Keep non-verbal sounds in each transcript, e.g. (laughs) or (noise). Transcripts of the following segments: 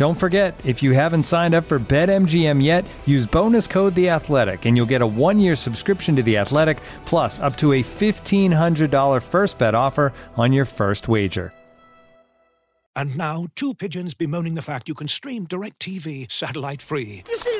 Don't forget, if you haven't signed up for BetMGM yet, use bonus code The Athletic, and you'll get a one-year subscription to The Athletic, plus up to a fifteen hundred dollar first bet offer on your first wager. And now, two pigeons bemoaning the fact you can stream DirecTV satellite free. You see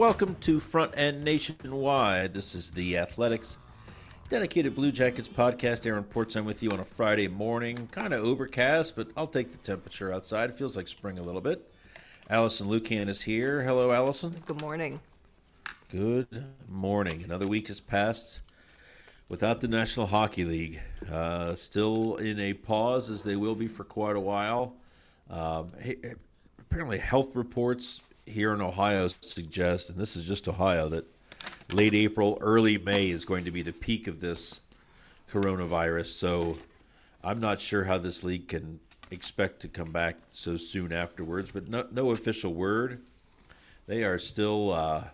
Welcome to Front End Nationwide. This is the Athletics dedicated Blue Jackets podcast. Aaron Portzline with you on a Friday morning. Kind of overcast, but I'll take the temperature outside. It feels like spring a little bit. Allison Lukan is here. Hello, Allison. Good morning. Good morning. Another week has passed without the National Hockey League. Uh, still in a pause, as they will be for quite a while. Um, hey, apparently, health reports here in Ohio suggest, and this is just Ohio, that late April, early May is going to be the peak of this coronavirus. So I'm not sure how this league can expect to come back so soon afterwards, but no, no official word. They are still uh,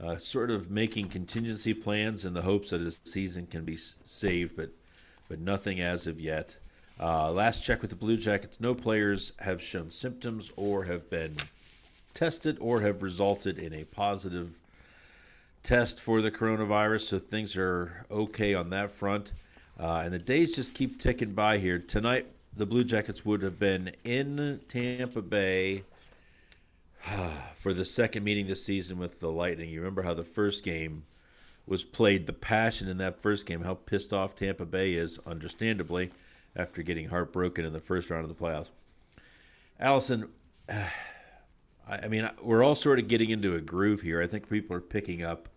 uh, sort of making contingency plans in the hopes that a season can be saved, but but nothing as of yet. Uh, last check with the Blue Jackets, no players have shown symptoms or have been tested or have resulted in a positive test for the coronavirus, so things are okay on that front. Uh, and the days just keep ticking by here. Tonight, the Blue Jackets would have been in Tampa Bay (sighs) for the second meeting this season with the Lightning. You remember how the first game was played, the passion in that first game, how pissed off Tampa Bay is, understandably, after getting heartbroken in the first round of the playoffs. Allison, (sighs) I mean, we're all sort of getting into a groove here. I think people are picking up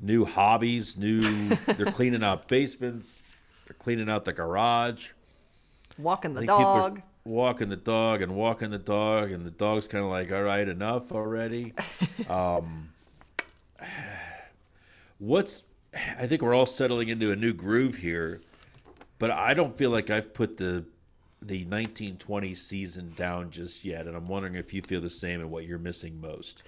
new hobbies, new. (laughs) they're cleaning out basements. They're cleaning out the garage. Walking the dog. Walking the dog and walking the dog, and the dog's kind of like, "All right, enough already." (laughs) um, (sighs) what's? I think we're all settling into a new groove here, but I don't feel like I've put the the 1920 season down just yet, and I'm wondering if you feel the same and what you're missing most.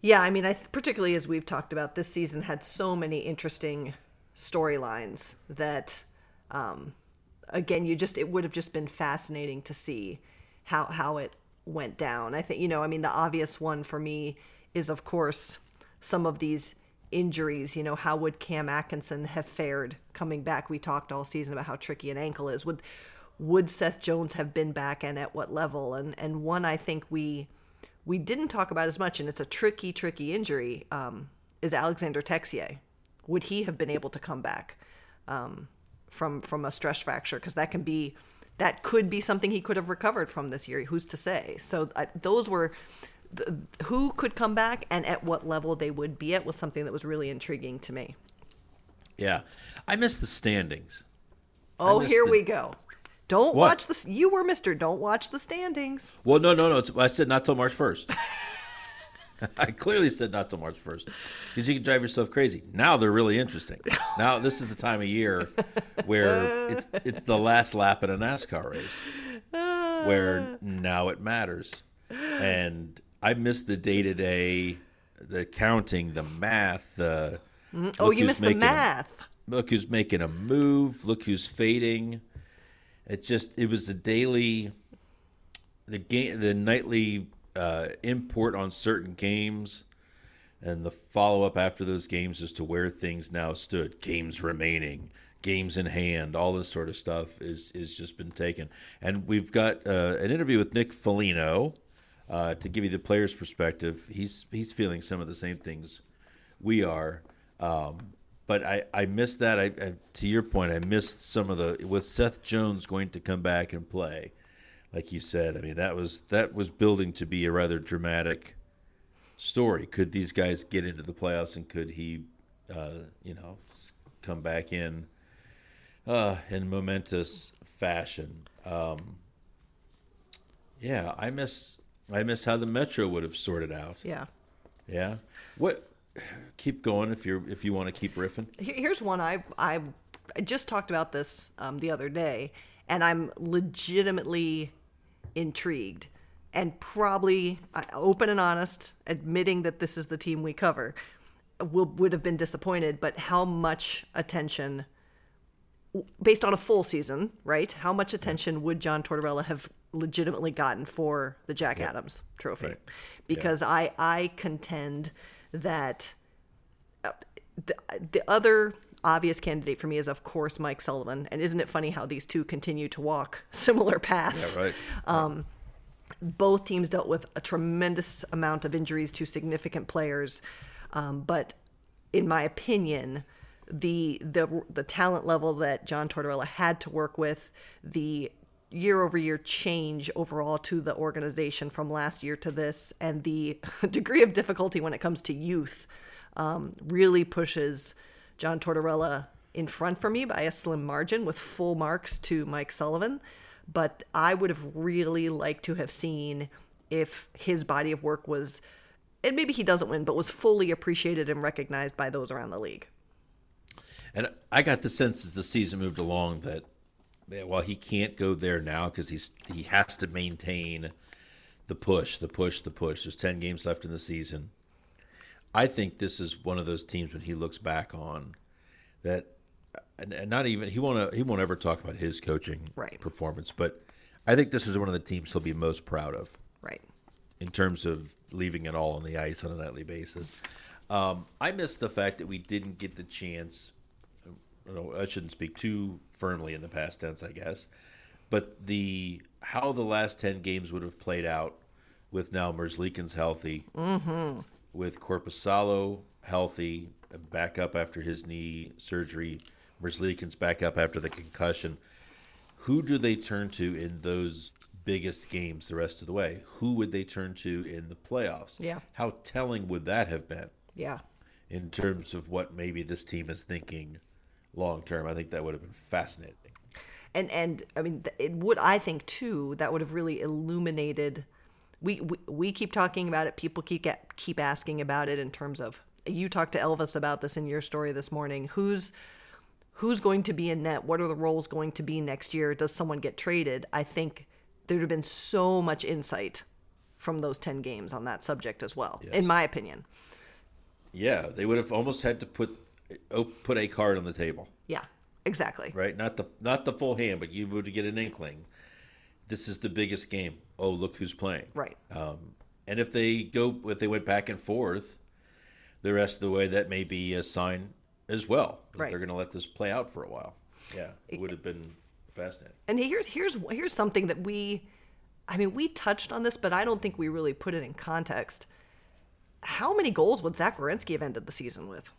Yeah, I mean, I particularly as we've talked about, this season had so many interesting storylines that, um, again, you just it would have just been fascinating to see how how it went down. I think you know, I mean, the obvious one for me is of course some of these injuries. You know, how would Cam Atkinson have fared coming back? We talked all season about how tricky an ankle is. Would would Seth Jones have been back and at what level? And and one I think we we didn't talk about as much, and it's a tricky, tricky injury, um, is Alexander Texier. Would he have been able to come back um, from from a stress fracture? Because that can be that could be something he could have recovered from this year. Who's to say? So uh, those were the, who could come back and at what level they would be at was something that was really intriguing to me. Yeah, I miss the standings. Oh, here the... we go. Don't What? watch the. You were Mister. Don't watch the standings. Well, no, no, no. It's, I said not till March first. (laughs) I clearly said not till March 1st because you can drive yourself crazy. Now they're really interesting. Now this is the time of year where it's it's the last lap in a NASCAR race where now it matters. And I miss the day to day, the counting, the math, the Oh, you missed the making a- math. look who's making a move, look who's fading. It just it was the daily the game the nightly uh, import on certain games and the follow up after those games as to where things now stood, games remaining, games in hand, all this sort of stuff is is just been taken. And we've got uh, an interview with Nick Foligno uh, to give you the player's perspective. He's he's feeling some of the same things we are. Um, but I, I missed that. I, I to your point, I missed some of the with Seth Jones going to come back and play, like you said. I mean, that was that was building to be a rather dramatic story. Could these guys get into the playoffs, and could he, uh, you know, come back in uh, in momentous fashion? Um, yeah, I miss I miss how the Metro would have sorted out. Yeah. Yeah. What? Keep going if you're if you want to keep riffing. Here's one I I, just talked about this um, the other day, and I'm legitimately intrigued, and probably uh, open and honest, admitting that this is the team we cover, will would have been disappointed. But how much attention, based on a full season, right? How much attention would John Tortorella have legitimately gotten for the Jack Adams Trophy? Right. Because I I contend that the, the other obvious candidate for me is of course Mike Sullivan. And isn't it funny how these two continue to walk (laughs) similar paths? Yeah, right. both teams dealt with a tremendous amount of injuries to significant players. Um, but in my opinion the the the talent level that John Tortorella had to work with the year over year change overall to the organization from last year to this and the (laughs) degree of difficulty when it comes to youth um, really pushes John Tortorella in front for me by a slim margin with full marks to Mike Sullivan. But I would have really liked to have seen if his body of work was, and maybe he doesn't win, but was fully appreciated and recognized by those around the league. And I got the sense as the season moved along that yeah, while he can't go there now because he's he has to maintain the push, the push, the push. There's ten games left in the season. I think this is one of those teams when he looks back on that, and, and not even he won't he won't ever talk about his coaching Right. performance, but I think this is one of the teams he'll be most proud of Right. in terms of leaving it all on the ice on a nightly basis. Um, I miss the fact that we didn't get the chance. Know, I shouldn't speak too firmly in the past tense, I guess, but the how the last ten games would have played out with now Merzlikins healthy, mm-hmm. with Korpisalo healthy, back up after his knee surgery, Merzlikins back up after the concussion who do they turn to in those biggest games the rest of the way? Who would they turn to in the playoffs? Yeah. How telling would that have been Yeah. in terms of what maybe this team is thinking long term? I think that would have been fascinating. and and I mean it would I think too that would have really illuminated. We, we we keep talking about it. People keep get, keep asking about it in terms of you talked to Elvis about this in your story this morning. Who's who's going to be in net? What are the roles going to be next year? Does someone get traded? I think there'd have been so much insight from those ten games on that subject as well, in my opinion. Yeah, they would have almost had to put put a card on the table, Yeah, exactly. right? Not the not the full hand, but you would get an inkling. This is the biggest game. Oh, look who's playing. Right. Um, and if they go, if they went back and forth, the rest of the way, that may be a sign as well. Right. They're going to let this play out for a while. Yeah, it would have been fascinating. And here's here's here's something that we I mean, we touched on this, but I don't think we really put it in context. How many goals would Zach Werenski have ended the season with?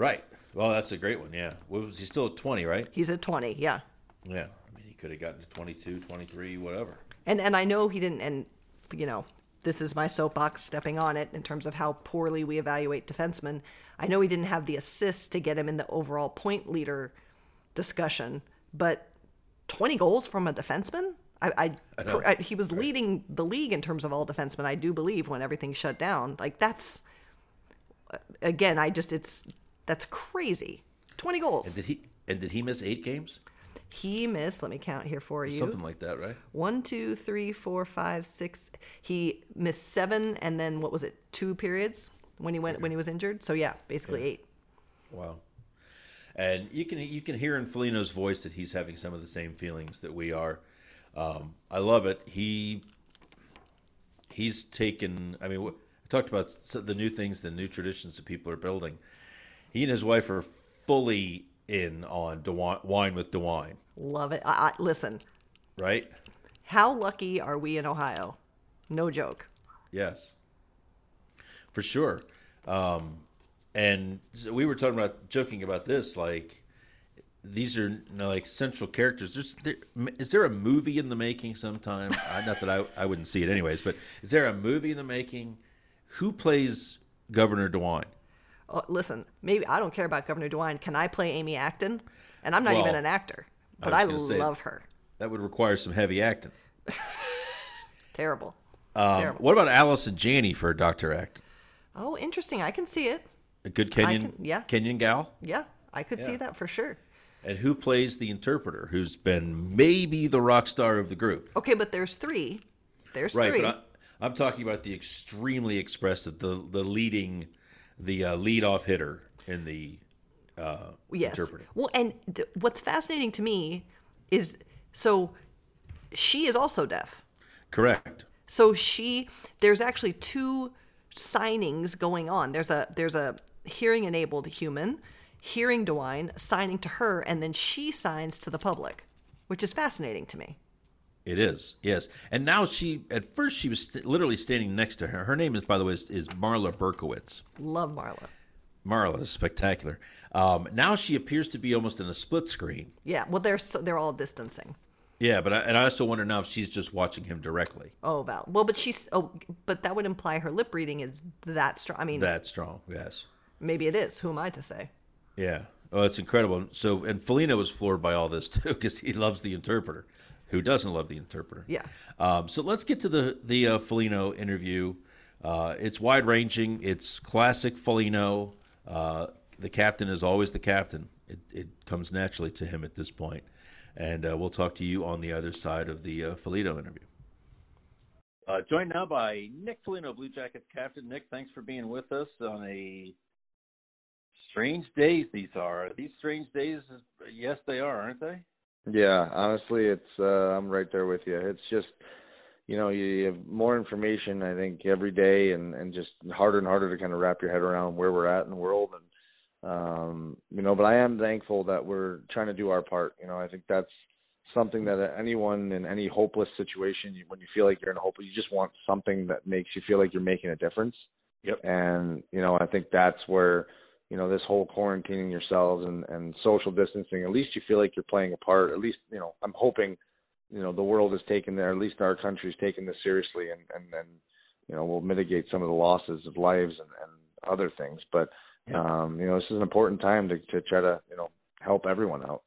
Right. Well, that's a great one. Yeah. What was he still at 20, right? He's at 20, yeah. Yeah. I mean, he could have gotten to 22, 23, whatever. And and I know he didn't and you know, this is my soapbox stepping on it in terms of how poorly we evaluate defensemen. I know he didn't have the assists to get him in the overall point leader discussion, but 20 goals from a defenseman? I, I, I, he was leading the league in terms of all defensemen. I do believe when everything shut down, like that's again, I just it's that's crazy. Twenty goals. And did he and did he miss eight games? He missed. Let me count here for you. Something like that, right? One, two, three, four, five, six. He missed seven, and then what was it? Two periods when he went okay. when he was injured. So yeah, basically yeah. eight. Wow. And you can you can hear in Foligno's voice that he's having some of the same feelings that we are. Um, I love it. He he's taken. I mean, I talked about the new things, the new traditions that people are building. He and his wife are fully in on DeWine, wine with DeWine. Love it. I, I, listen. Right. How lucky are we in Ohio? No joke. Yes. For sure. Um, and we were talking about joking about this like these are you know, like central characters There's, there, is there a movie in the making sometime not that I, I wouldn't see it anyways but is there a movie in the making who plays governor dewine oh, listen maybe i don't care about governor dewine can i play amy acton and i'm not well, even an actor but i, I love say, her that would require some heavy acting (laughs) terrible. Um, terrible what about allison janney for dr Act? oh interesting i can see it a good Kenyon, can, yeah. Kenyon gal. Yeah, I could yeah. see that for sure. And who plays the interpreter? Who's been maybe the rock star of the group? Okay, but there's three. There's right, three. But I, am talking about the extremely expressive, the the leading, the uh, lead off hitter in the uh, yes. interpreter. Well, and th- what's fascinating to me is so she is also deaf. Correct. So she there's actually two signings going on. There's a there's a hearing enabled human hearing DeWine, signing to her, and then she signs to the public, which is fascinating to me. It is, yes. And now she, at first, she was st- literally standing next to her. Her name is, by the way, is, is Marla Berkowitz. Love Marla. Marla is spectacular. Um, now she appears to be almost in a split screen. Yeah, well, they're so, they're all distancing. Yeah, but I, and I also wonder now if she's just watching him directly. Oh, Val. Well, but she's oh, but that would imply her lip reading is that strong. I mean, that strong. Yes. Maybe it is. Who am I to say? Yeah. Oh, it's incredible. So, and Foligno was floored by all this too (laughs) because he loves the interpreter. Who doesn't love the interpreter? Yeah. Um, so let's get to the the uh, Foligno interview. Uh, it's wide ranging. It's classic Foligno. Uh, the captain is always the captain. It, it comes naturally to him at this point. And uh, we'll talk to you on the other side of the uh, Foligno interview. Uh, joined now by Nick Foligno, Blue Jackets captain. Nick, thanks for being with us on a strange days. These are are these strange days. Yes, they are, aren't they? Yeah, honestly, it's uh, I'm right there with you. It's just you know you have more information I think every day, and and just harder and harder to kind of wrap your head around where we're at in the world and um, you know, but I am thankful that we're trying to do our part. You know, I think that's something that anyone in any hopeless situation, when you feel like you're in a hopeless, you just want something that makes you feel like you're making a difference. Yep. And you know, I think that's where you know this whole quarantining yourselves and and social distancing. At least you feel like you're playing a part. At least you know, I'm hoping you know the world is taking there. At least our country's taking this seriously, and and then you know we'll mitigate some of the losses of lives and and other things, but um, you know, this is an important time to to try to you know help everyone out.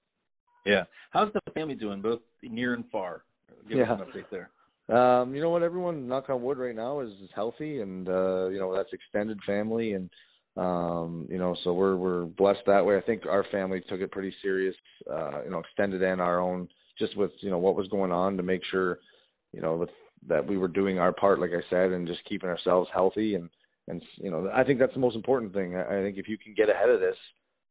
Yeah. How's the family doing, both near and far? Give yeah. us an update there. Um, you know what, everyone, knock on wood, right now is, is healthy, and uh, you know that's extended family, and um, you know, so we're we're blessed that way. I think our family took it pretty serious, uh, you know, extended and our own, just with you know what was going on to make sure, you know, with, that we were doing our part, like I said, and just keeping ourselves healthy and and you know I think that's the most important thing. I think if you can get ahead of this,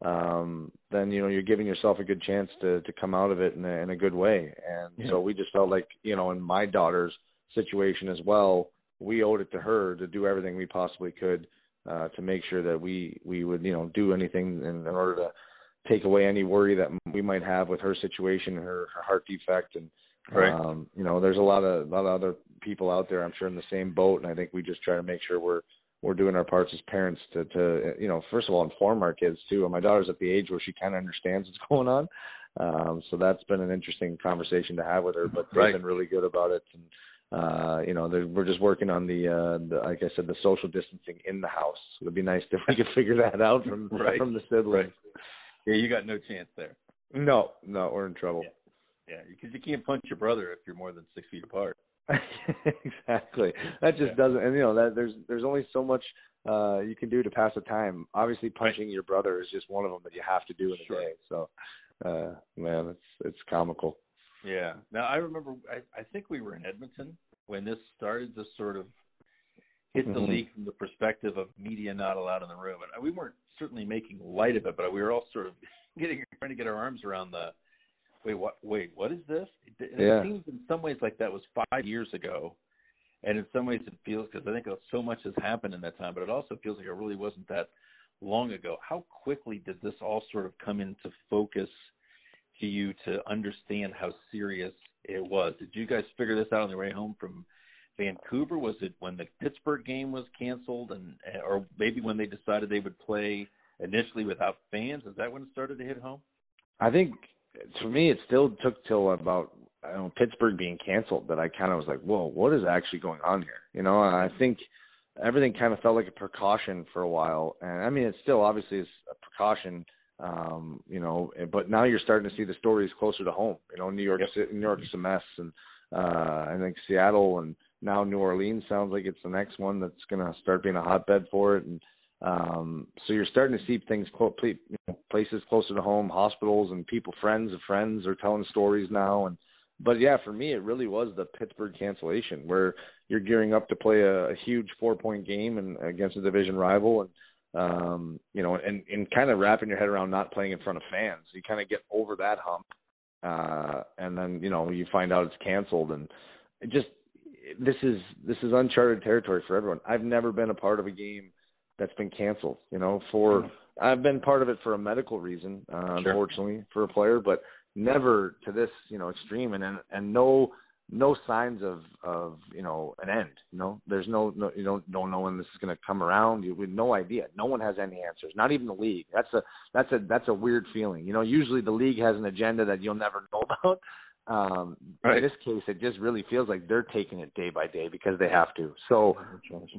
um, then you know you're giving yourself a good chance to to come out of it in a, in a good way. And yeah. so we just felt like you know in my daughter's situation as well, we owed it to her to do everything we possibly could uh, to make sure that we we would you know do anything in, in order to take away any worry that we might have with her situation, her, her heart defect, and right. um, you know there's a lot of a lot of other people out there I'm sure in the same boat, and I think we just try to make sure we're we're doing our parts as parents to to you know first of all inform our kids too. And my daughter's at the age where she kind of understands what's (laughs) going on, um, so that's been an interesting conversation to have with her. But they've been really good about it, and uh, you know we're just working on the, uh, the like I said the social distancing in the house. It'd be nice if we could (laughs) figure that out from right. from the siblings. Right. Yeah, you got no chance there. No, no, we're in trouble. Yeah. Yeah, because you can't punch your brother if you're more than six feet apart. (laughs) exactly. That just Yeah. doesn't. And you know that there's there's only so much uh you can do to pass the time. Obviously, punching your brother is just one of them that you have to do in Sure. a day. So, uh man, it's it's comical. Yeah. Now I remember. I, I think we were in Edmonton when this started to sort of hit the Mhm. league from the perspective of media not allowed in the room, and we weren't certainly making light of it, but we were all sort of (laughs) getting trying to get our arms around the. Wait, what? Wait, what is this? It, Yeah. it seems in some ways like that was five years ago, and in some ways it feels because I think so much has happened in that time, but it also feels like it really wasn't that long ago. How quickly did this all sort of come into focus to you to understand how serious it was? Did you guys figure this out on the way home from Vancouver? Was it when the Pittsburgh game was canceled, and or maybe when they decided they would play initially without fans? Is that when it started to hit home? I think for me, it still took till about I don't know Pittsburgh being canceled that I kind of was like, whoa, what is actually going on here? You know, and I think everything kind of felt like a precaution for a while, and I mean, it still obviously is a precaution. Um, you know, but now you're starting to see the stories closer to home. You know, New York, Yep. City, New York's a mess, and uh, I think Seattle and now New Orleans sounds like it's the next one that's going to start being a hotbed for it, and um, so you're starting to see things clo- you know, places closer to home, hospitals and people, friends of friends are telling stories now. And but yeah, for me, it really was the Pittsburgh cancellation where you're gearing up to play a, a huge four point game and against a division rival, and um, you know, and and kind of wrapping your head around not playing in front of fans. You kind of get over that hump, uh, and then you know you find out it's canceled, and it just this is this is uncharted territory for everyone. I've never been a part of a game that's been canceled. You know, for I've been part of it for a medical reason, uh, Sure. unfortunately for a player, but never to this you know extreme, and and, and no no signs of of you know an end. You know, there's no, no you don't don't know when this is going to come around. You with no idea. No one has any answers. Not even the league. That's a that's a that's a weird feeling. You know, usually the league has an agenda that you'll never know (laughs) about. Um, Right. In this case, it just really feels like they're taking it day by day because they have to. So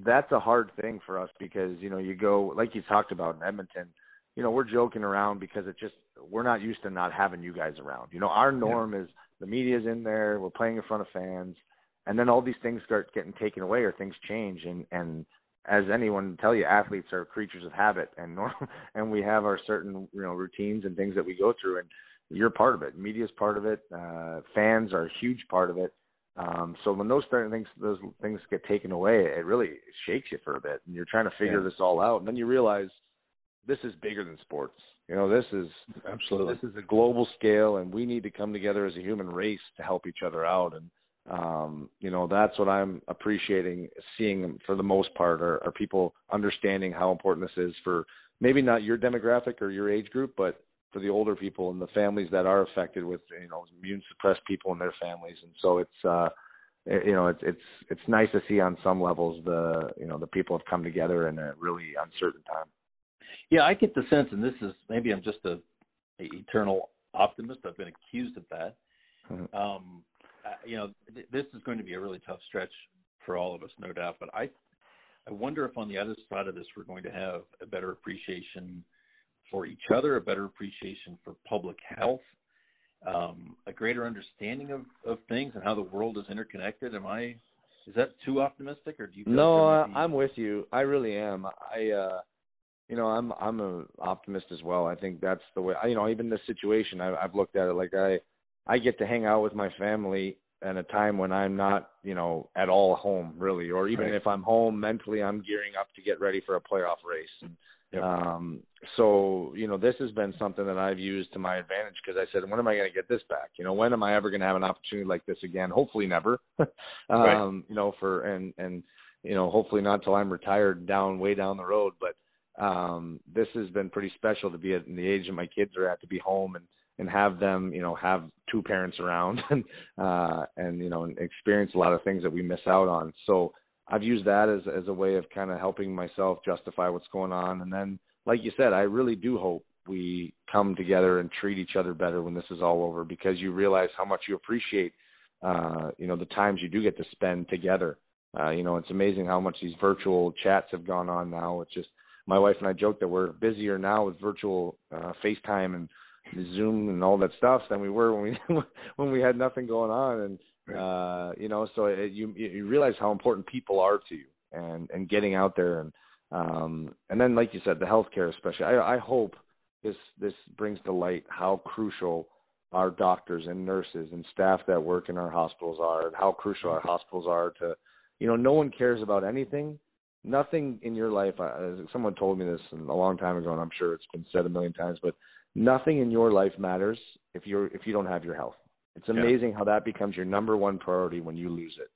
that's a hard thing for us because you know you go like you talked about in Edmonton. You know, we're joking around because it just we're not used to not having you guys around. You know, our norm is the media's in there, we're playing in front of fans, and then all these things start getting taken away or things change and and as anyone will tell you, athletes are creatures of habit and (laughs) norm, and we have our certain you know routines and things that we go through and you're part of it. Media's part of it. Uh, fans are a huge part of it. Um, so when those certain things, those things get taken away, it really shakes you for a bit, and you're trying to figure Yeah. this all out. And then you realize this is bigger than sports. You know, this is Absolutely. this is a global scale, and we need to come together as a human race to help each other out. And um, you know, that's what I'm appreciating, seeing for the most part, are, are people understanding how important this is for maybe not your demographic or your age group, but for the older people and the families that are affected with you know immune suppressed people and their families. And so it's uh, you know it's it's it's nice to see on some levels the you know the people have come together in a really uncertain time. Yeah, I get the sense, and this is maybe I'm just a, a eternal optimist. I've been accused of that. Mhm. Um, uh, you know, th- this is going to be a really tough stretch for all of us, no doubt. But I, I wonder if on the other side of this, we're going to have a better appreciation for each other, a better appreciation for public health, um, a greater understanding of, of things and how the world is interconnected. Am I? Is that too optimistic, or do you? No, be... I'm with you. I really am. I, uh, you know, I'm I'm a optimist as well. I think that's the way. You know, even this situation, I, I've looked at it like I, I get to hang out with my family at a time when I'm not, you know, at all home really, or even Right. if I'm home mentally, I'm gearing up to get ready for a playoff race. And, Yep. um, so you know, this has been something that I've used to my advantage because I said, when am I going to get this back? You know, when am I ever going to have an opportunity like this again? Hopefully, never. (laughs) um, Right. You know, for and and you know, hopefully not till I'm retired down way down the road. But um this has been pretty special to be at the age that my kids are at to be home and and have them, you know, have two parents around (laughs) and uh and you know, and experience a lot of things that we miss out on. So I've used that as as a way of kind of helping myself justify what's going on and then like you said, I really do hope we come together and treat each other better when this is all over because you realize how much you appreciate uh you know the times you do get to spend together. Uh you know, it's amazing how much these virtual chats have gone on now. It's just my wife and I joke that we're busier now with virtual uh FaceTime and Zoom and all that stuff than we were when we (laughs) when we had nothing going on. And uh, you know, so it, you you realize how important people are to you, and and getting out there and um, and then like you said, the healthcare especially. I, I hope this this brings to light how crucial our doctors and nurses and staff that work in our hospitals are, and how crucial our hospitals are to, you know, no one cares about anything. Nothing in your life. Uh, someone told me this a long time ago, and I'm sure it's been said a million times, but nothing in your life matters if you're if you don't have your health. It's amazing yeah. how that becomes your number one priority when you lose it.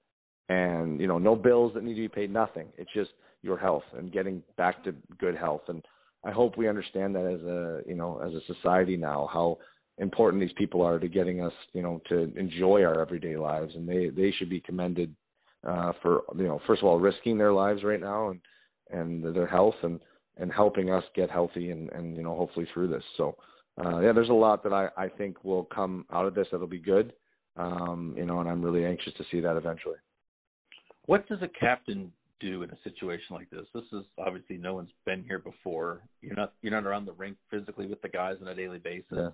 And you know, no bills that need to be paid, nothing. It's just your health and getting back to good health. And I hope we understand that as a you know as a society now how important these people are to getting us you know to enjoy our everyday lives, and they they should be commended uh, for you know first of all risking their lives right now and and their health and and helping us get healthy and and you know hopefully through this. So uh, yeah, there's a lot that I I think will come out of this that'll be good. Um, you know, and I'm really anxious to see that eventually. What does a captain do in a situation like this? This is obviously no one's been here before. You're not you're not around the rink physically with the guys on a daily basis. Yeah.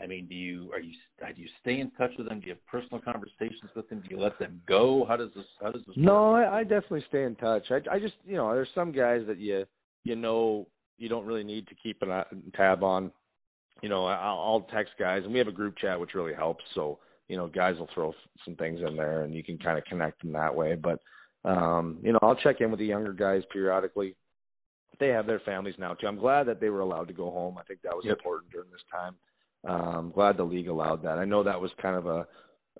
I mean, do you are you do you stay in touch with them? Do you have personal conversations with them? Do you let them go? How does this how does this? No, I, I definitely stay in touch. I I just you know there's some guys that you you know you don't really need to keep a tab on. You know, I'll, I'll text guys, and we have a group chat which really helps. So you know, guys will throw some things in there, and you can kind of connect them that way. But um, you know, I'll check in with the younger guys periodically. They have their families now too. I'm glad that they were allowed to go home. I think that was yep. important during this time. Um, glad the league allowed that. I know that was kind of a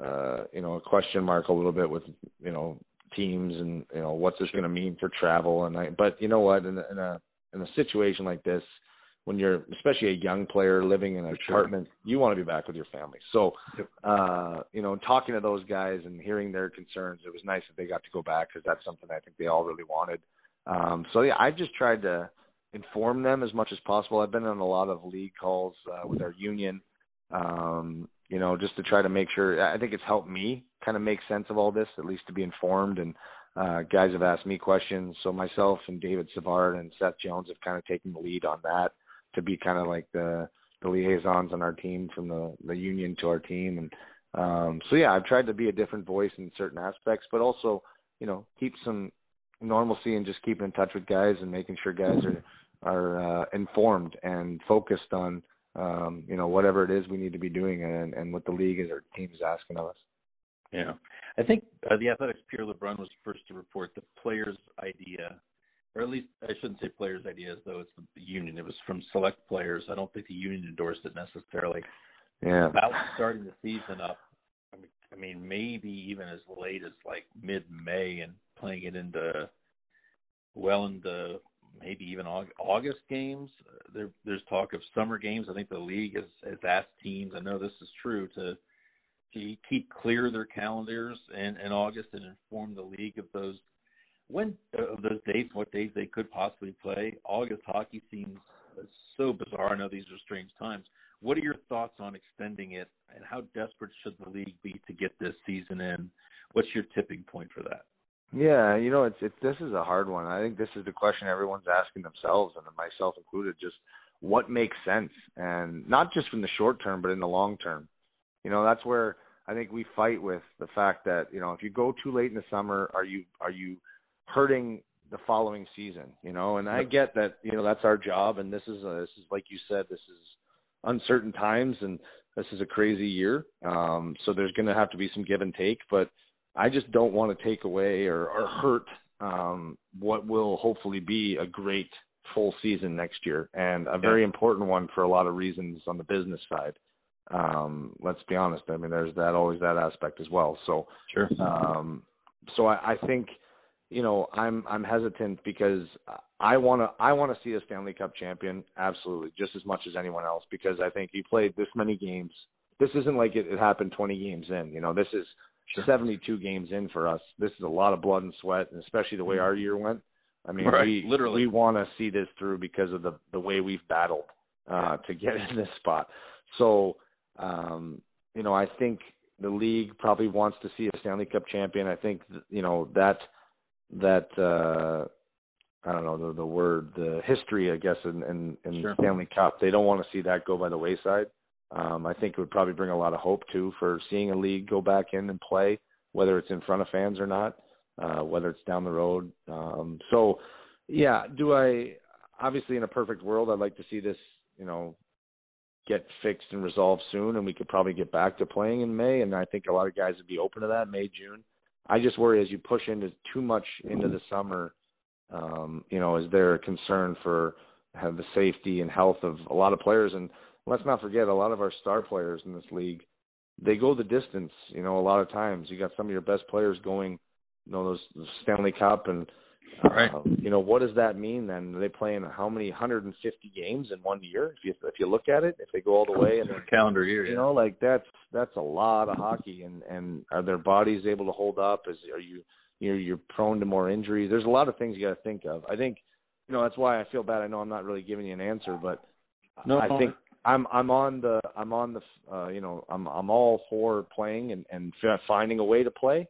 uh, you know a question mark a little bit with you know teams and you know what's this going to mean for travel and I. But you know what, in a, in a in a situation like this, when you're especially a young player living in an apartment, you want to be back with your family. So, uh, you know, talking to those guys and hearing their concerns, it was nice that they got to go back because that's something I think they all really wanted. Um, so yeah, I just tried to inform them as much as possible. I've been on a lot of league calls uh, with our union, um, you know, just to try to make sure. I think it's helped me kind of make sense of all this, at least to be informed. And uh, guys have asked me questions, so myself and David Savard and Seth Jones have kind of taken the lead on that to be kind of like the the liaisons on our team from the the union to our team and um so yeah I've tried to be a different voice in certain aspects but also you know keep some normalcy and just keeping in touch with guys and making sure guys are are uh, informed and focused on um you know whatever it is we need to be doing and and what the league is or team is asking of us yeah I think uh, the Athletics Pierre LeBrun was first to report the players idea or at least I shouldn't say players' ideas, though it's the union. It was from select players. I don't think the union endorsed it necessarily. Yeah. About starting the season up. I mean, maybe even as late as like mid-May and playing it into well into maybe even August games. There, there's talk of summer games. I think the league has, has asked teams. I know this is true to to keep clear their calendars in, in August and inform the league of those when of those dates, what days they could possibly play. August hockey seems so bizarre. I know these are strange times. What are your thoughts on extending it, and how desperate should the league be to get this season in? What's your tipping point for that? Yeah, you know, it's it's this is a hard one. I think this is the question everyone's asking themselves, and myself included. Just what makes sense, and not just from the short term, but in the long term. You know, that's where I think we fight with the fact that you know if you go too late in the summer, are you are you hurting the following season, you know. And I get that, you know, that's our job, and this is a, this is like you said, this is uncertain times, and this is a crazy year. Um, so there's going to have to be some give and take, but I just don't want to take away or, or hurt um, what will hopefully be a great full season next year, and a very important one for a lot of reasons on the business side. Um, let's be honest. I mean, there's that always that aspect as well. So, sure. Um, so I, I think you know, I'm I'm hesitant because I want to I want to see a Stanley Cup champion absolutely just as much as anyone else because I think he played this many games. This isn't like it, it happened 20 games in. You know, this is sure. 72 games in for us. This is a lot of blood and sweat, and especially the way mm-hmm. our year went. I mean, right, we literally we want to see this through because of the the way we've battled uh, to get in this spot. So, um, you know, I think the league probably wants to see a Stanley Cup champion. I think you know that that uh I don't know the the word the history I guess in in, in Sure. Stanley Cup. They don't want to see that go by the wayside. Um, I think it would probably bring a lot of hope too for seeing a league go back in and play, whether it's in front of fans or not, uh, whether it's down the road. Um, so, yeah, do I? Obviously, in a perfect world, I'd like to see this, you know, get fixed and resolved soon, and we could probably get back to playing in May. And I think a lot of guys would be open to that May, June. I just worry as you push into too much into the summer. Um, you know, is there a concern for have the safety and health of a lot of players? And let's not forget, a lot of our star players in this league, they go the distance. You know, a lot of times you got some of your best players going, you know, those Stanley Cup and Right. um, you know, what does that mean then? Are they playing how many 150 games in one year? If you if you look at it, if they go all the way in A calendar year. you yeah. know, like that's that's a lot of hockey, and and are their bodies able to hold up? Is are you you're you're prone to more injuries? There's a lot of things you got to think of. I think, you know, that's why I feel bad. I know I'm not really giving you an answer, but No, I think I'm I'm on the I'm on the uh, you know I'm I'm all for playing and and finding a way to play.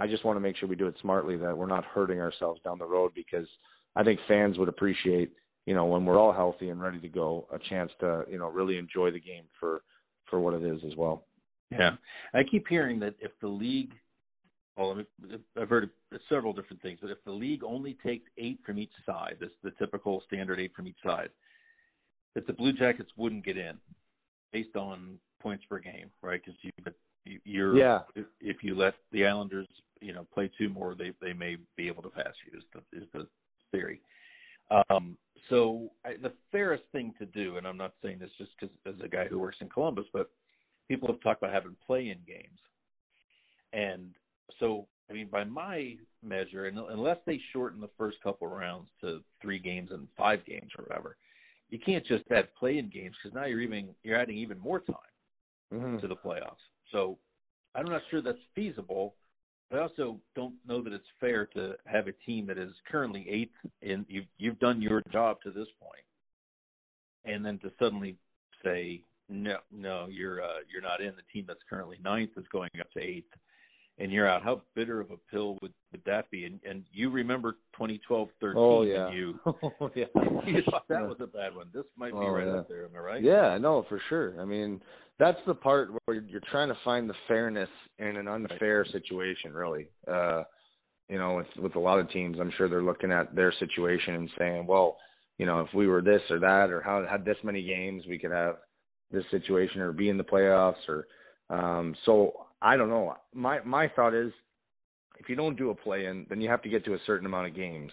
I just want to make sure we do it smartly that we're not hurting ourselves down the road because I think fans would appreciate you know when we're all healthy and ready to go a chance to you know really enjoy the game for for what it is as well. Yeah, I keep hearing that if the league, well, I've heard several different things, but if the league only takes eight from each side, this the typical standard eight from each side, that the Blue Jackets wouldn't get in based on points per game, right? Because you, you're Yeah. if you let the Islanders, you know, play two more, they they may be able to pass you. Is the is the theory. Um, so I, the fairest thing to do, and I'm not saying this just because as a guy who works in Columbus, but people have talked about having play-in games, and so I mean, by my measure, and unless they shorten the first couple rounds to three games and five games or whatever, you can't just add play-in games because now you're even you're adding even more time Mm-hmm. to the playoffs. So I'm not sure that's feasible. I also don't know that it's fair to have a team that is currently eighth and you've you've done your job to this point, and then to suddenly say no, no, you're uh, you're not in. The team that's currently ninth is going up to eighth, and you're out. How bitter of a pill would would that be? And and you remember 2012, 13 Oh yeah. you (laughs) oh yeah. (laughs) you thought that was a bad one. This might be Oh, right yeah. up there. Am I right? Yeah, no, for sure. I mean, that's the part where you're trying to find the fairness in an unfair situation, really. Uh, you know, with with a lot of teams, I'm sure they're looking at their situation and saying, well, you know, if we were this or that, or how had this many games, we could have this situation or be in the playoffs, or um. So I don't know. My my thought is, if you don't do a play in, then you have to get to a certain amount of games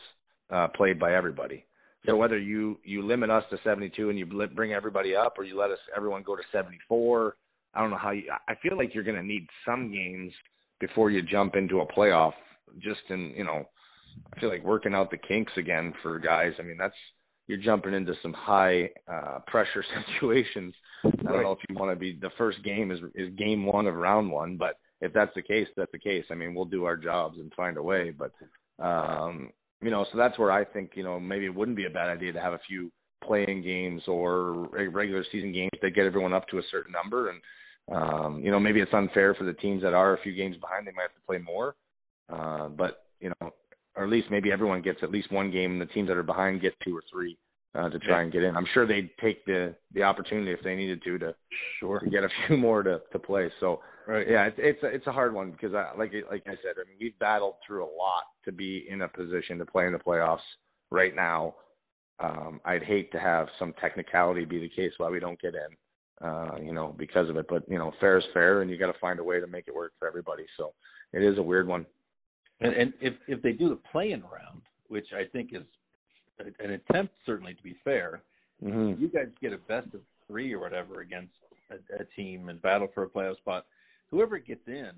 uh, played by everybody. So whether you you limit us to 72 and you bring everybody up, or you let us everyone go to 74, I don't know how you. I feel like you're going to need some games before you jump into a playoff. Just in you know, I feel like working out the kinks again for guys. I mean that's you're jumping into some high uh pressure (laughs) situations. I don't know if you want to be the first game is is game one of round one, but if that's the case, that's the case. I mean, we'll do our jobs and find a way, but um you know, so that's where I think, you know, maybe it wouldn't be a bad idea to have a few playing games or regular season games that get everyone up to a certain number and um you know, maybe it's unfair for the teams that are a few games behind, they might have to play more. Uh but, you know, or at least maybe everyone gets at least one game and the teams that are behind get two or three uh to try Yeah. and get in. I'm sure they'd take the the opportunity if they needed to to Sure. to get a (laughs) few more to to play. So Right. yeah, it's it's a, it's a hard one because I, like like I said, I mean we've battled through a lot to be in a position to play in the playoffs right now. Um, I'd hate to have some technicality be the case why we don't get in, uh, you know, because of it. But you know, fair is fair, and you got to find a way to make it work for everybody. So it is a weird one. And, and if if they do the play-in round, which I think is an attempt certainly to be fair, Mm-hmm. you guys get a best of three or whatever against a, a team and battle for a playoff spot. Whoever gets in,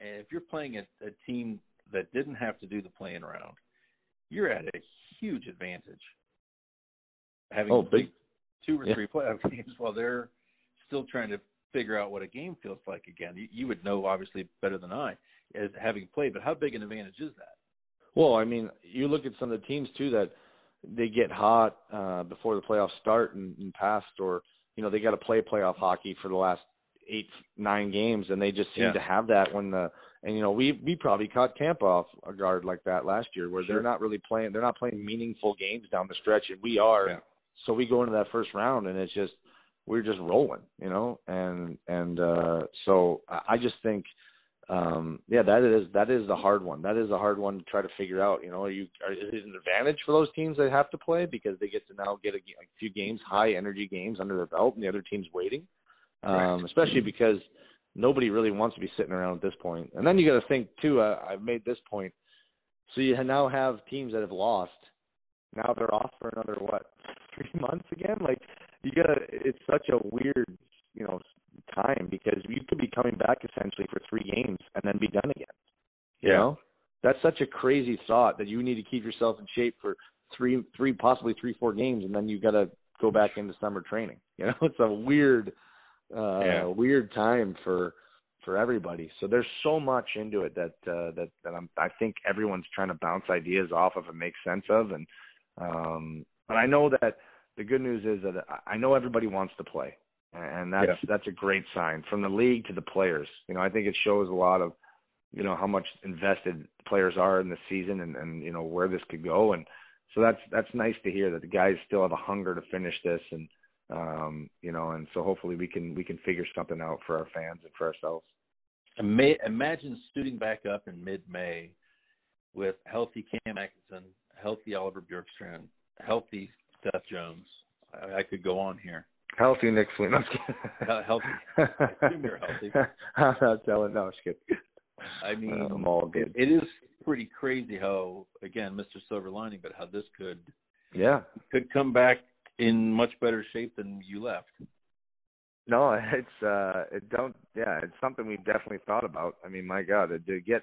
and if you're playing a, a team that didn't have to do the play-in round, you're at a huge advantage. Having Oh, big- two or yeah. three playoff (laughs) games while they're still trying to figure out what a game feels like again. You, you would know obviously better than I as having played, but how big an advantage is that? Well, I mean, you look at some of the teams too that they get hot uh before the playoffs start and, and past, or you know they got to play playoff hockey for the last eight nine games, and they just seem Yeah. to have that when the and you know we we probably caught Tampa off a guard like that last year, where Sure. they're not really playing they're not playing meaningful games down the stretch, and we are. Yeah. So we go into that first round, and it's just we're just rolling, you know, and and uh so I I just think um yeah that is that is the hard one. That is a hard one to try to figure out you know are you are, is it an advantage for those teams that have to play because they get to now get a, a few games high energy games under their belt and the other team's waiting? Um Right. especially because nobody really wants to be sitting around at this point. and then you got to think too uh, i've made this point. So you now have teams that have lost. Now they're off for another what three (laughs) months again? Like you gotta it's such a weird you know time because you could be coming back essentially for three games and then be done again. You Yeah. know? That's such a crazy thought that you need to keep yourself in shape for three three possibly three, four games and then you've gotta go back into summer training. (laughs) You know, it's a weird uh Yeah. weird time for for everybody. So there's so much into it that uh that, that I'm I think everyone's trying to bounce ideas off of and make sense of and um but I know that the good news is that I know everybody wants to play and that's Yeah. that's a great sign from the league to the players. You know, I think it shows a lot of you know how much invested players are in the season and and you know where this could go and so that's that's nice to hear that the guys still have a hunger to finish this and um you know and so hopefully we can we can figure something out for our fans and for ourselves. Imagine suiting back up in mid-May with healthy Cam Atkinson, healthy Oliver Bjorkstrand, healthy Seth Jones. I, I could go on here. Healthy Nick Foligno. No, I'm. Uh, healthy. I assume you're healthy. (laughs) I'm not telling. No, I'm just kidding. I mean, I'm all good. it, it is pretty crazy how, again, Mr. Silver Lining, but how this could Yeah. could come back in much better shape than you left. No, it's uh it don't yeah, it's something we've definitely thought about. I mean, my God, to get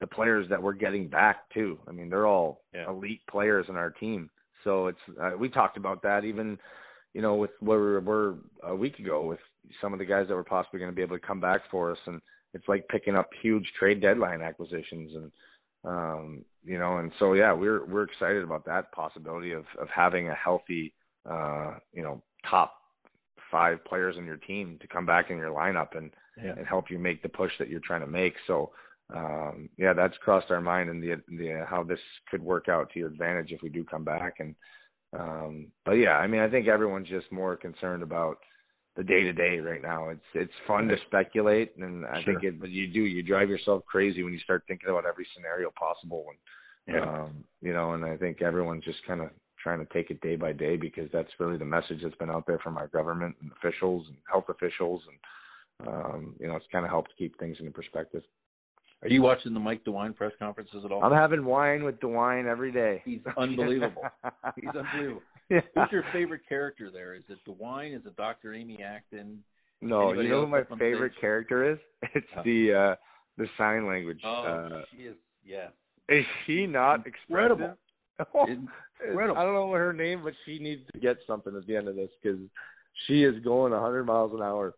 the players that we're getting back too. I mean, they're all Yeah. elite players in our team. So it's uh, we talked about that even you know with where we were a week ago with some of the guys that were possibly going to be able to come back for us. And it's like picking up huge trade deadline acquisitions and um you know and so yeah we're we're excited about that possibility of of having a healthy uh you know top five players in your team to come back in your lineup and Yeah. and help you make the push that you're trying to make. So um yeah that's crossed our mind and the the how this could work out to your advantage if we do come back. And um but yeah i mean i think everyone's just more concerned about the day to day right now it's it's fun to speculate and i Sure. think it but you do you drive yourself crazy when you start thinking about every scenario possible and Yeah. um you know and i think everyone's just kind of trying to take it day by day because that's really the message that's been out there from our government and officials and health officials and um you know it's kind of helped keep things into perspective Are you watching the Mike DeWine press conferences at all? i'm having wine with DeWine every day He's (laughs) unbelievable. He's unbelievable. yeah. Who's your favorite character there? Is it DeWine? Is it Dr. Amy Acton? no anybody you know who my favorite stage? character is (laughs) it's the uh the sign language Oh, uh she is. Yeah. is she not Incredible. expressive (laughs) Incredible. I don't know her name, but she needs to get something at the end of this because she is going 100 miles an hour.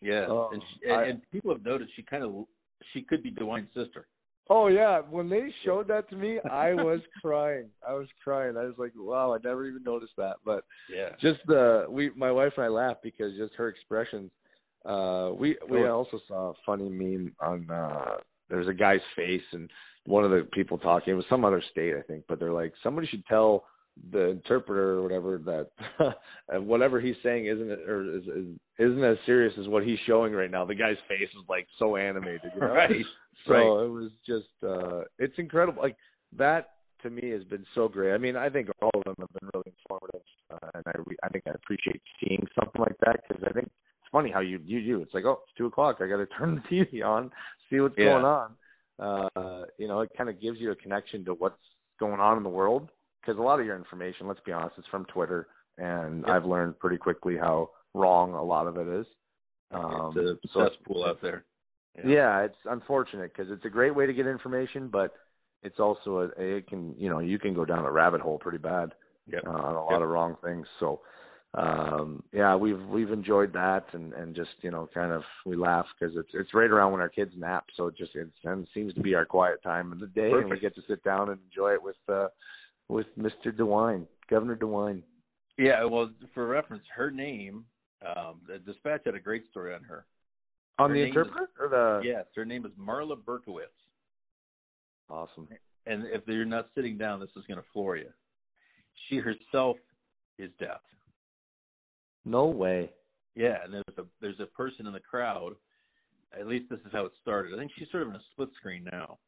Yeah. Oh, and, she, and, I- and people have noticed she kind of she could be DeWine's sister. Oh yeah, when they showed that to me, I (laughs) was crying. I was crying. I was like, wow, I never even noticed that. But Yeah. just the we, my wife and I laughed because just her expressions. Uh, we we also saw a funny meme on. uh There's a guy's face and one of the people talking. It was some other state, I think, but they're like, somebody should tell the interpreter or whatever that (laughs) whatever he's saying isn't it or is, is isn't as serious as what he's showing right now. The guy's face is like so animated, you know? Right. (laughs) So Right. it was just uh it's incredible. Like that to me has been so great. I mean, I think all of them have been really informative, uh, and I re- I think I appreciate seeing something like that because I think it's funny how you you do. It's like oh, it's two o'clock. I got to (laughs) turn the TV on, see what's Yeah. going on. Uh, you know, it kind of gives you a connection to what's going on in the world because a lot of your information, let's be honest, is from Twitter, and Yep. I've learned pretty quickly how wrong a lot of it is. Um, it's a so cesspool out there. yeah, it's unfortunate because it's a great way to get information, but it's also a, it can you know you can go down a rabbit hole pretty bad Yep. uh, on a lot Yep. of wrong things. So um yeah, we've we've enjoyed that and and just you know kind of we laugh because it's it's right around when our kids nap, so it just it seems to be our quiet time of the day, and we get to sit down and enjoy it with uh with Mr. DeWine, Governor DeWine. Yeah, well, for reference, her name, um, the Dispatch had a great story on her. On Her the name is- interpreter or the? Yes, her name is Marla Berkowitz. Awesome. And if you're not sitting down, this is going to floor you. She herself is deaf. No way. Yeah, and there's a there's a person in the crowd. At least this is how it started. I think she's sort of in a split screen now.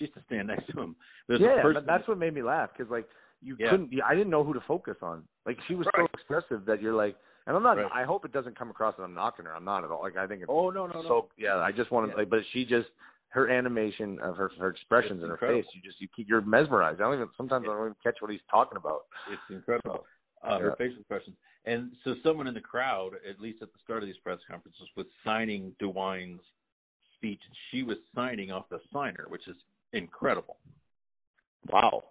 She used to stand (laughs) next to him. There's yeah, person but that's what made me laugh because like you Yeah. couldn't. I didn't know who to focus on. Like she was so expressive that you're like, and I'm not. Right. I hope it doesn't come across that I'm knocking her. I'm not at all. Like I think it's Oh no no no. so. Yeah, I just want to. Yeah. Like, but she just her animation of her her expressions It's in her face. You just you keep you're mesmerized. I don't even sometimes I don't even catch what he's talking about. It's incredible. Uh, Her facial expressions. And so someone in the crowd, at least at the start of these press conferences, was signing DeWine's speech. and She was signing off the signer, which is incredible. Wow,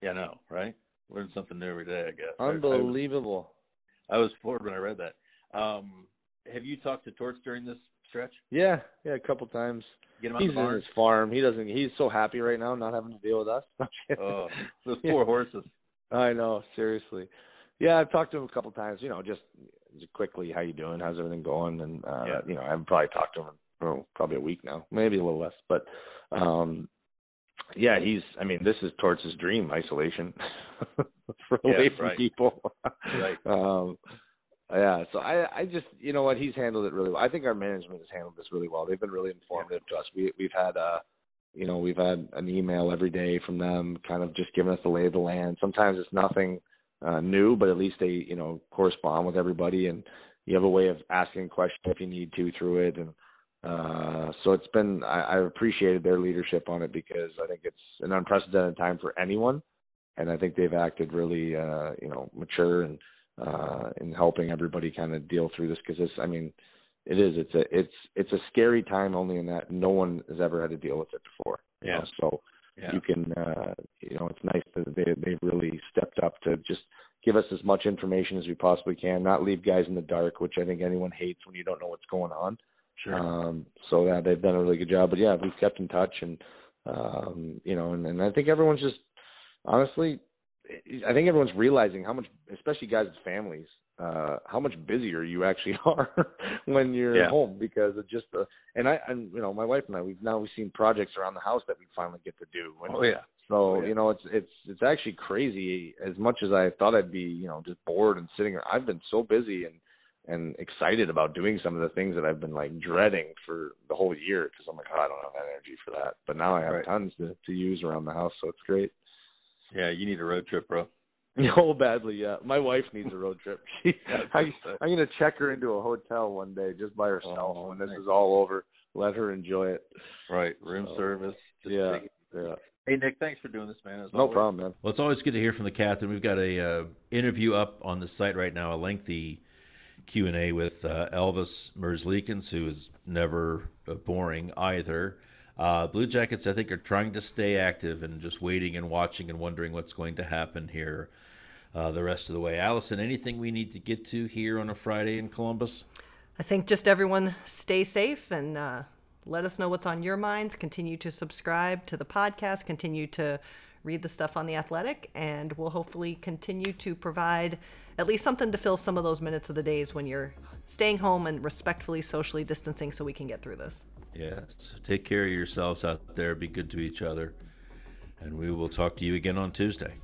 Yeah, I know, right? Learn something new every day, I guess. I- I was- unbelievable. I was floored when I read that. Um, have you talked to Torts during this stretch? Yeah, yeah, a couple times. Get him out He's in his farm. He doesn't. He's so happy right now, not having to deal with us. (laughs) Oh, those Yeah. poor horses. I know, seriously. Yeah, I've talked to him a couple times. You know, just, just quickly, how you doing? How's everything going? And uh, Yeah. you know, I've probably talked to him for probably a week now, maybe a little less. But um yeah, he's. I mean, this is Torts' his dream isolation, (laughs) for Yeah, away from right. people. Right. (laughs) Um, yeah. So I, I just, you know what, he's handled it really well. I think our management has handled this really well. They've been really informative to us. We, we've had, uh, you know, we've had an email every day from them, kind of just giving us the lay of the land. Sometimes it's nothing uh, new, but at least they, you know, correspond with everybody, and you have a way of asking questions if you need to through it, and uh, so it's been. I, I've appreciated their leadership on it because I think it's an unprecedented time for anyone, and I think they've acted really, uh, you know, mature and uh, in helping everybody kind of deal through this because this, I mean, it is. It's a it's it's a scary time only in that no one has ever had to deal with it before. Yeah. know, So Yeah. you can uh you know it's nice that they they've really stepped up to just give us as much information as we possibly can not leave guys in the dark which i think anyone hates when you don't know what's going on Sure. um so yeah they've done a really good job but yeah we've kept in touch and um you know and, and i think everyone's just honestly i think everyone's realizing how much especially guys with families uh how much busier you actually (laughs) are when you're Yeah. home because of just the and i and you know my wife and i we've now we've seen projects around the house that we finally get to do and oh yeah. so Oh, yeah. you know, it's it's it's actually crazy. As much as I thought I'd be, you know, just bored and sitting, I've been so busy and and excited about doing some of the things that I've been like dreading for the whole year because I'm like, oh, I don't have that energy for that. But now I have Right. tons to to use around the house, so it's great. Yeah, you need a road trip, bro. (laughs) Oh, badly, yeah. My wife needs a road trip. (laughs) (laughs) I, I think so. I'm gonna check her into a hotel one day just by herself Oh, when this nice. is all over. Let her enjoy it. Right. Room So, service. Just yeah, take it- yeah. Hey Nick, thanks for doing this, man. As No always. problem, man. Well, it's always good to hear from the captain. We've got a uh, interview up on the site right now, a lengthy Q and A with uh, Elvis Merzlikins, who is never uh, boring either. Uh, Blue Jackets, I think, are trying to stay active and just waiting and watching and wondering what's going to happen here uh, the rest of the way. Allison, anything we need to get to here on a Friday in Columbus? I think just everyone stay safe and uh, let us know what's on your minds. Continue to subscribe to the podcast. Continue to read the stuff on the Athletic, and we'll hopefully continue to provide at least something to fill some of those minutes of the days when you're staying home and respectfully socially distancing, so we can get through this. Yes. Take care of yourselves out there. Be good to each other. And we will talk to you again on Tuesday.